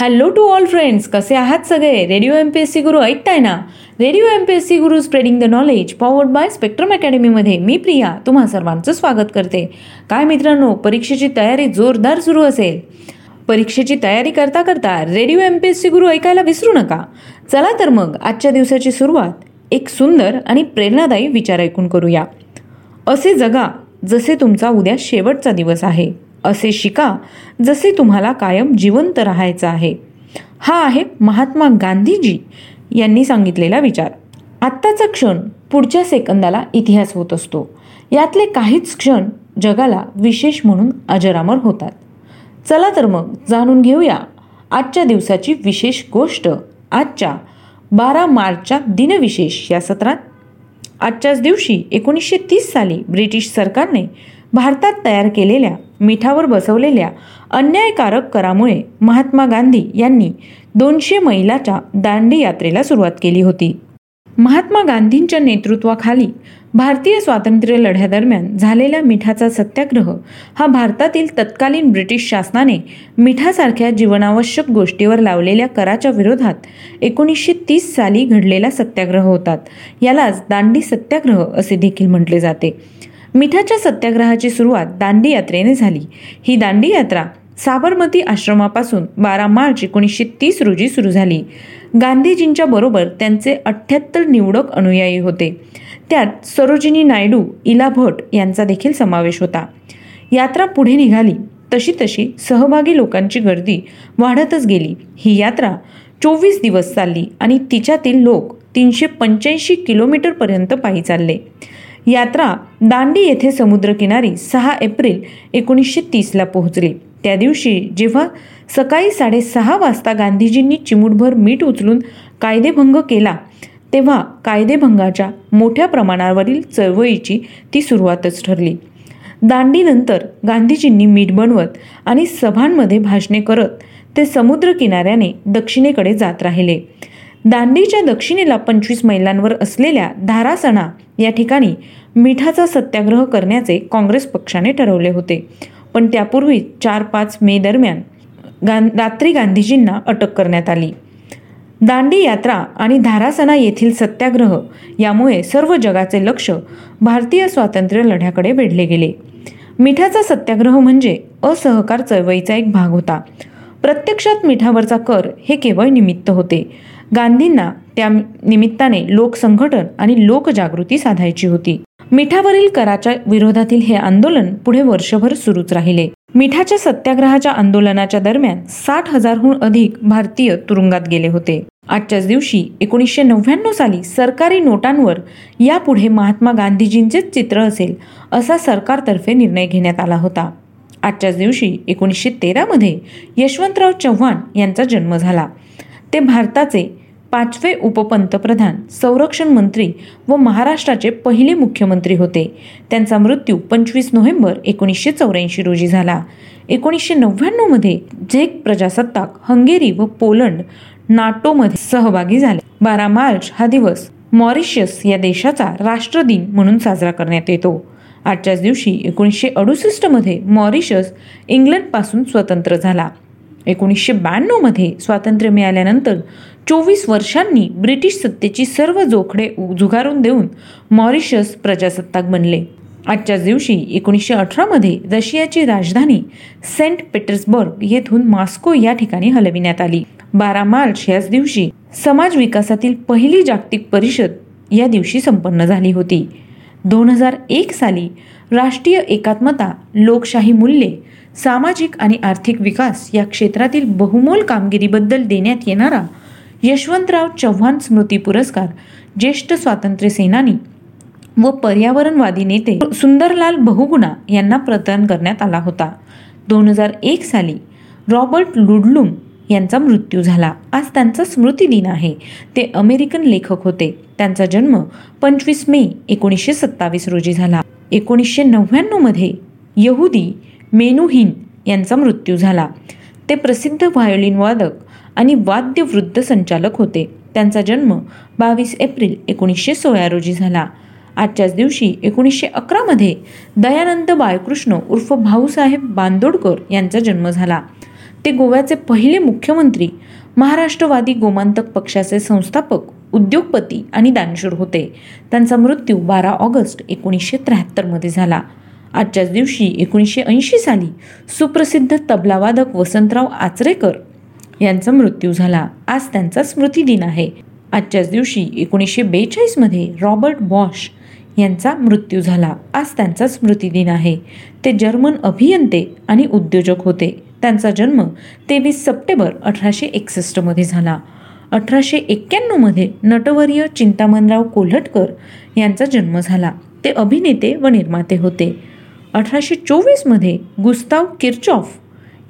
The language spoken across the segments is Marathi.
हॅलो टू ऑल फ्रेंड्स कसे आहात सगळे? Radio M P S C Guru ऐकताय ना? Radio M P S C Guru spreading the knowledge powered by Spectrum अकॅडमीमध्ये मी प्रिया तुम्हा सर्वांचं स्वागत करते. काय मित्रांनो परीक्षेची तयारी जोरदार सुरू असेल. परीक्षेची तयारी करता करता radio M P S C Guru ऐकायला विसरू नका. चला तर मग आजच्या दिवसाची सुरुवात एक सुंदर आणि प्रेरणादायी विचार ऐकून करूया. असे जगा जसे तुमचा उद्या शेवटचा दिवस आहे. असे शिका जसे तुम्हाला कायम जिवंत राहायचं आहे. हा आहे महात्मा गांधीजी यांनी सांगितलेला विचार. आत्ताचा क्षण पुढच्या सेकंदाला इतिहास होत असतो. यातले काहीच क्षण जगाला विशेष म्हणून अजरामर होतात. चला तर मग जाणून घेऊया आजच्या दिवसाची विशेष गोष्ट आजच्या बारा मार्चच्या दिनविशेष या सत्रात. आजच्याच दिवशी एकोणीसशे तीस साली ब्रिटिश सरकारने भारतात तयार केलेल्या मिठावर बसवलेल्या अन्यायकारक करामुळे महात्मा गांधी यांनी दोनशे मैलाच्या दांडी यात्रेला सुरुवात केली होती. महात्मा गांधींच्या नेतृत्वाखाली भारतीय स्वातंत्र्य लढ्यादरम्यान झालेला मिठाचा सत्याग्रह हा भारतातील तत्कालीन ब्रिटिश शासनाने मिठासारख्या जीवनावश्यक गोष्टीवर लावलेल्या कराच्या विरोधात एकोणीसशे तीस साली घडलेला सत्याग्रह होतात यालाच दांडी सत्याग्रह असे देखील म्हटले जाते. मिठाच्या सत्याग्रहाची सुरुवात दांडी यात्रेने झाली. ही दांडी यात्रा साबरमती आश्रमापासून बारा मार्च एकोणीसशे तीस रोजी सुरू झाली. गांधीजींच्या बरोबर त्यांचे अठ्ठ्याहत्तर निवडक अनुयायी होते. त्यात सरोजिनी नायडू इला भट यांचा देखील समावेश होता. यात्रा पुढे निघाली. तशी तशी सहभागी लोकांची गर्दी वाढतच गेली. ही यात्रा चोवीस दिवस चालली आणि तिच्यातील लोक तीनशे पंच्याऐंशी किलोमीटरपर्यंत पायी चालले. यात्रा दांडी येथे समुद्रकिनारी सहा एप्रिल एकोणीसशे तीसला पोहोचली. त्या दिवशी जेव्हा सकाळी साडेसहा वाजता गांधीजींनी चिमूटभर मीठ उचलून कायदेभंग केला तेव्हा कायदेभंगाच्या मोठ्या प्रमाणावरील चळवळीची ती सुरुवातच ठरली. दांडीनंतर गांधीजींनी मीठ बनवत आणि सभांमध्ये भाषणे करत ते समुद्र किनाऱ्याने दक्षिणेकडे जात राहिले. दांडीच्या दक्षिणेला पंचवीस मैलांवर असलेल्या धारासणा या ठिकाणी मिठाचा सत्याग्रह करण्याचे काँग्रेस पक्षाने ठरवले होते. पण त्यापूर्वी चार पाच मे दरम्यान गां रात्री गांधीजींना अटक करण्यात आली. दांडी यात्रा आणि धारासना येथील सत्याग्रह यामुळे सर्व जगाचे लक्ष भारतीय स्वातंत्र्य लढ्याकडे वेढले गेले. मिठाचा सत्याग्रह म्हणजे असहकार चळवळीचा एक भाग होता. प्रत्यक्षात मिठावरचा कर हे केवळ निमित्त होते. गांधींना त्या निमित्ताने लोकसंघटन आणि लोकजागृती साधायची होती. मिठावरील कराच्या विरोधातील हे आंदोलन पुढे वर्षभर सुरूच राहिले. मिठाच्या सत्याग्रहाच्या आंदोलनाच्या दरम्यान साठ हजारहून अधिक भारतीय तुरुंगात गेले होते. आजच्याच दिवशी एकोणीसशे नव्याण्णव साली सरकारी नोटांवर यापुढे महात्मा गांधीजींचेच चित्र असेल असा सरकारतर्फे निर्णय घेण्यात आला होता. आजच्याच दिवशी एकोणीसशे तेरामध्ये यशवंतराव चव्हाण यांचा जन्म झाला. ते भारताचे पाचवे उपपंतप्रधान संरक्षण मंत्री व महाराष्ट्राचे पहिले मुख्यमंत्री होते. त्यांचा मृत्यू पंचवीस नोव्हेंबर एकोणीसशे चौऱ्याऐंशी रोजी झाला. एकोणीसशे नव्याण्णवमध्ये झेक प्रजासत्ताक हंगेरी व पोलंड नाटोमध्ये सहभागी झाले. बारा मार्च हा दिवस मॉरिशस या देशाचा राष्ट्रदिन म्हणून साजरा करण्यात येतो. आजच्याच दिवशी एकोणीसशे अडुसष्टमध्ये मॉरिशस इंग्लंडपासून स्वतंत्र झाला. एकोणीसशे ब्याण्णवमध्ये स्वातंत्र्य मिळाल्यानंतर चोवीस वर्षांनी ब्रिटिश सत्तेची सर्व जोखडे झुगारून देऊन मॉरिशस प्रजासत्ताक बनले. आजच्याच दिवशी एकोणीसशे अठरामध्ये रशियाची राजधानी सेंट पीटर्सबर्ग येथून मॉस्को या ठिकाणी हलविण्यात आली. बारा मार्च याच दिवशी समाज विकासातील पहिली जागतिक परिषद या दिवशी संपन्न झाली होती. दोन हजार एक साली राष्ट्रीय एकात्मता लोकशाही मूल्ये सामाजिक आणि आर्थिक विकास या क्षेत्रातील बहुमोल कामगिरीबद्दल देण्यात येणारा यशवंतराव चव्हाण स्मृती पुरस्कार ज्येष्ठ स्वातंत्र्य सेनानी व पर्यावरणवादी नेते सुंदरलाल बहुगुणा यांना प्रदान करण्यात आला होता. दोन हजार एक साली रॉबर्ट लुडलुम यांचा मृत्यू झाला. आज त्यांचा स्मृती दिन आहे. ते अमेरिकन लेखक होते. त्यांचा जन्म पंचवीस मे एकोणीसशे सत्तावीस रोजी झाला. एकोणीसशे नव्याण्णवमध्ये यहुदी मेनुहीन यांचा मृत्यू झाला. ते प्रसिद्ध व्हायोलिन वादक आणि वाद्यवृद्ध संचालक होते. त्यांचा जन्म बावीस एप्रिल एकोणीसशे सोळा रोजी झाला. आजच्याच दिवशी एकोणीसशे अकरामध्ये दयानंद बाळकृष्ण उर्फ भाऊसाहेब बांदोडकर यांचा जन्म झाला. ते गोव्याचे पहिले मुख्यमंत्री महाराष्ट्रवादी गोमांतक पक्षाचे संस्थापक उद्योगपती आणि दानशूर होते. त्यांचा मृत्यू बारा ऑगस्ट एकोणीसशे त्र्याहत्तरमध्ये झाला. आजच्याच दिवशी एकोणीसशे ऐंशी साली सुप्रसिद्ध तबलावादक वसंतराव आचरेकर यांचा मृत्यू झाला. आज त्यांचा स्मृती दिन आहे. आजच्याच दिवशी एकोणीसशे बेचाळीसमध्ये रॉबर्ट बॉश यांचा मृत्यू झाला. आज त्यांचा स्मृतिदिन आहे. ते जर्मन अभियंते आणि उद्योजक होते. त्यांचा जन्म तेवीस सप्टेंबर अठराशे एकसष्टमध्ये झाला. अठराशे एक्क्याण्णवमध्ये नटवर्य चिंतामणराव कोल्हटकर यांचा जन्म झाला. ते अभिनेते व निर्माते होते. अठराशे चोवीसमध्ये गुस्ताव किर्चॉफ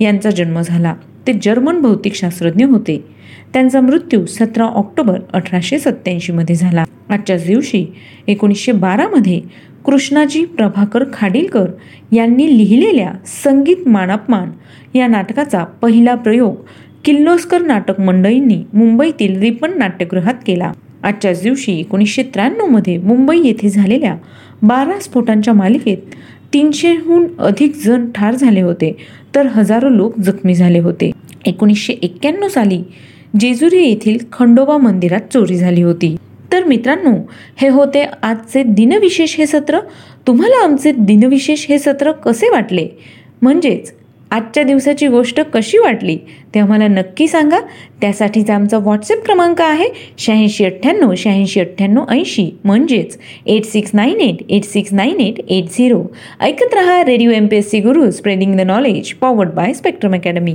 यांचा जन्म झाला. ते जर्मन भौतिकशास्त्रज्ञ होते. त्यांचा मृत्यू सतरा ऑक्टोबर अठराशे सत्त्याऐंशीमध्ये झाला. आजच्याच दिवशी एकोणीसशे बारामध्ये कृष्णाजी प्रभाकर खाडीलकर यांनी लिहिलेल्या संगीत मानापमान या नाटकाचा पहिला प्रयोग किल्लोस्कर नाटक मंडळींनी मुंबईतील रिपन नाट्यगृहात केला. आजच्याच दिवशी एकोणीसशे त्र्याण्णवमध्ये मुंबई येथे झालेल्या बारा स्फोटांच्या मालिकेत तीनशेहून अधिक जण ठार झाले होते तर हजारो लोक जखमी झाले होते. एकोणीसशे एक्क्याण्णव साली जेजुरी येथील खंडोबा मंदिरात चोरी झाली होती. तर मित्रांनो हे होते आजचे दिनविशेष हे सत्र. तुम्हाला आमचे दिनविशेष हे सत्र कसे वाटले? म्हणजेच आजच्या दिवसाची गोष्ट कशी वाटली ते आम्हाला नक्की सांगा. त्यासाठीचा आमचा व्हॉट्सअप क्रमांक आहे शहाऐंशी अठ्ठ्याण्णव शहाऐंशी अठ्ठ्याण्णव ऐंशी. म्हणजेच eight six nine eight eight six nine eight eight zero ऐकत रहा radio M P S C Guru spreading the knowledge powered by Spectrum academy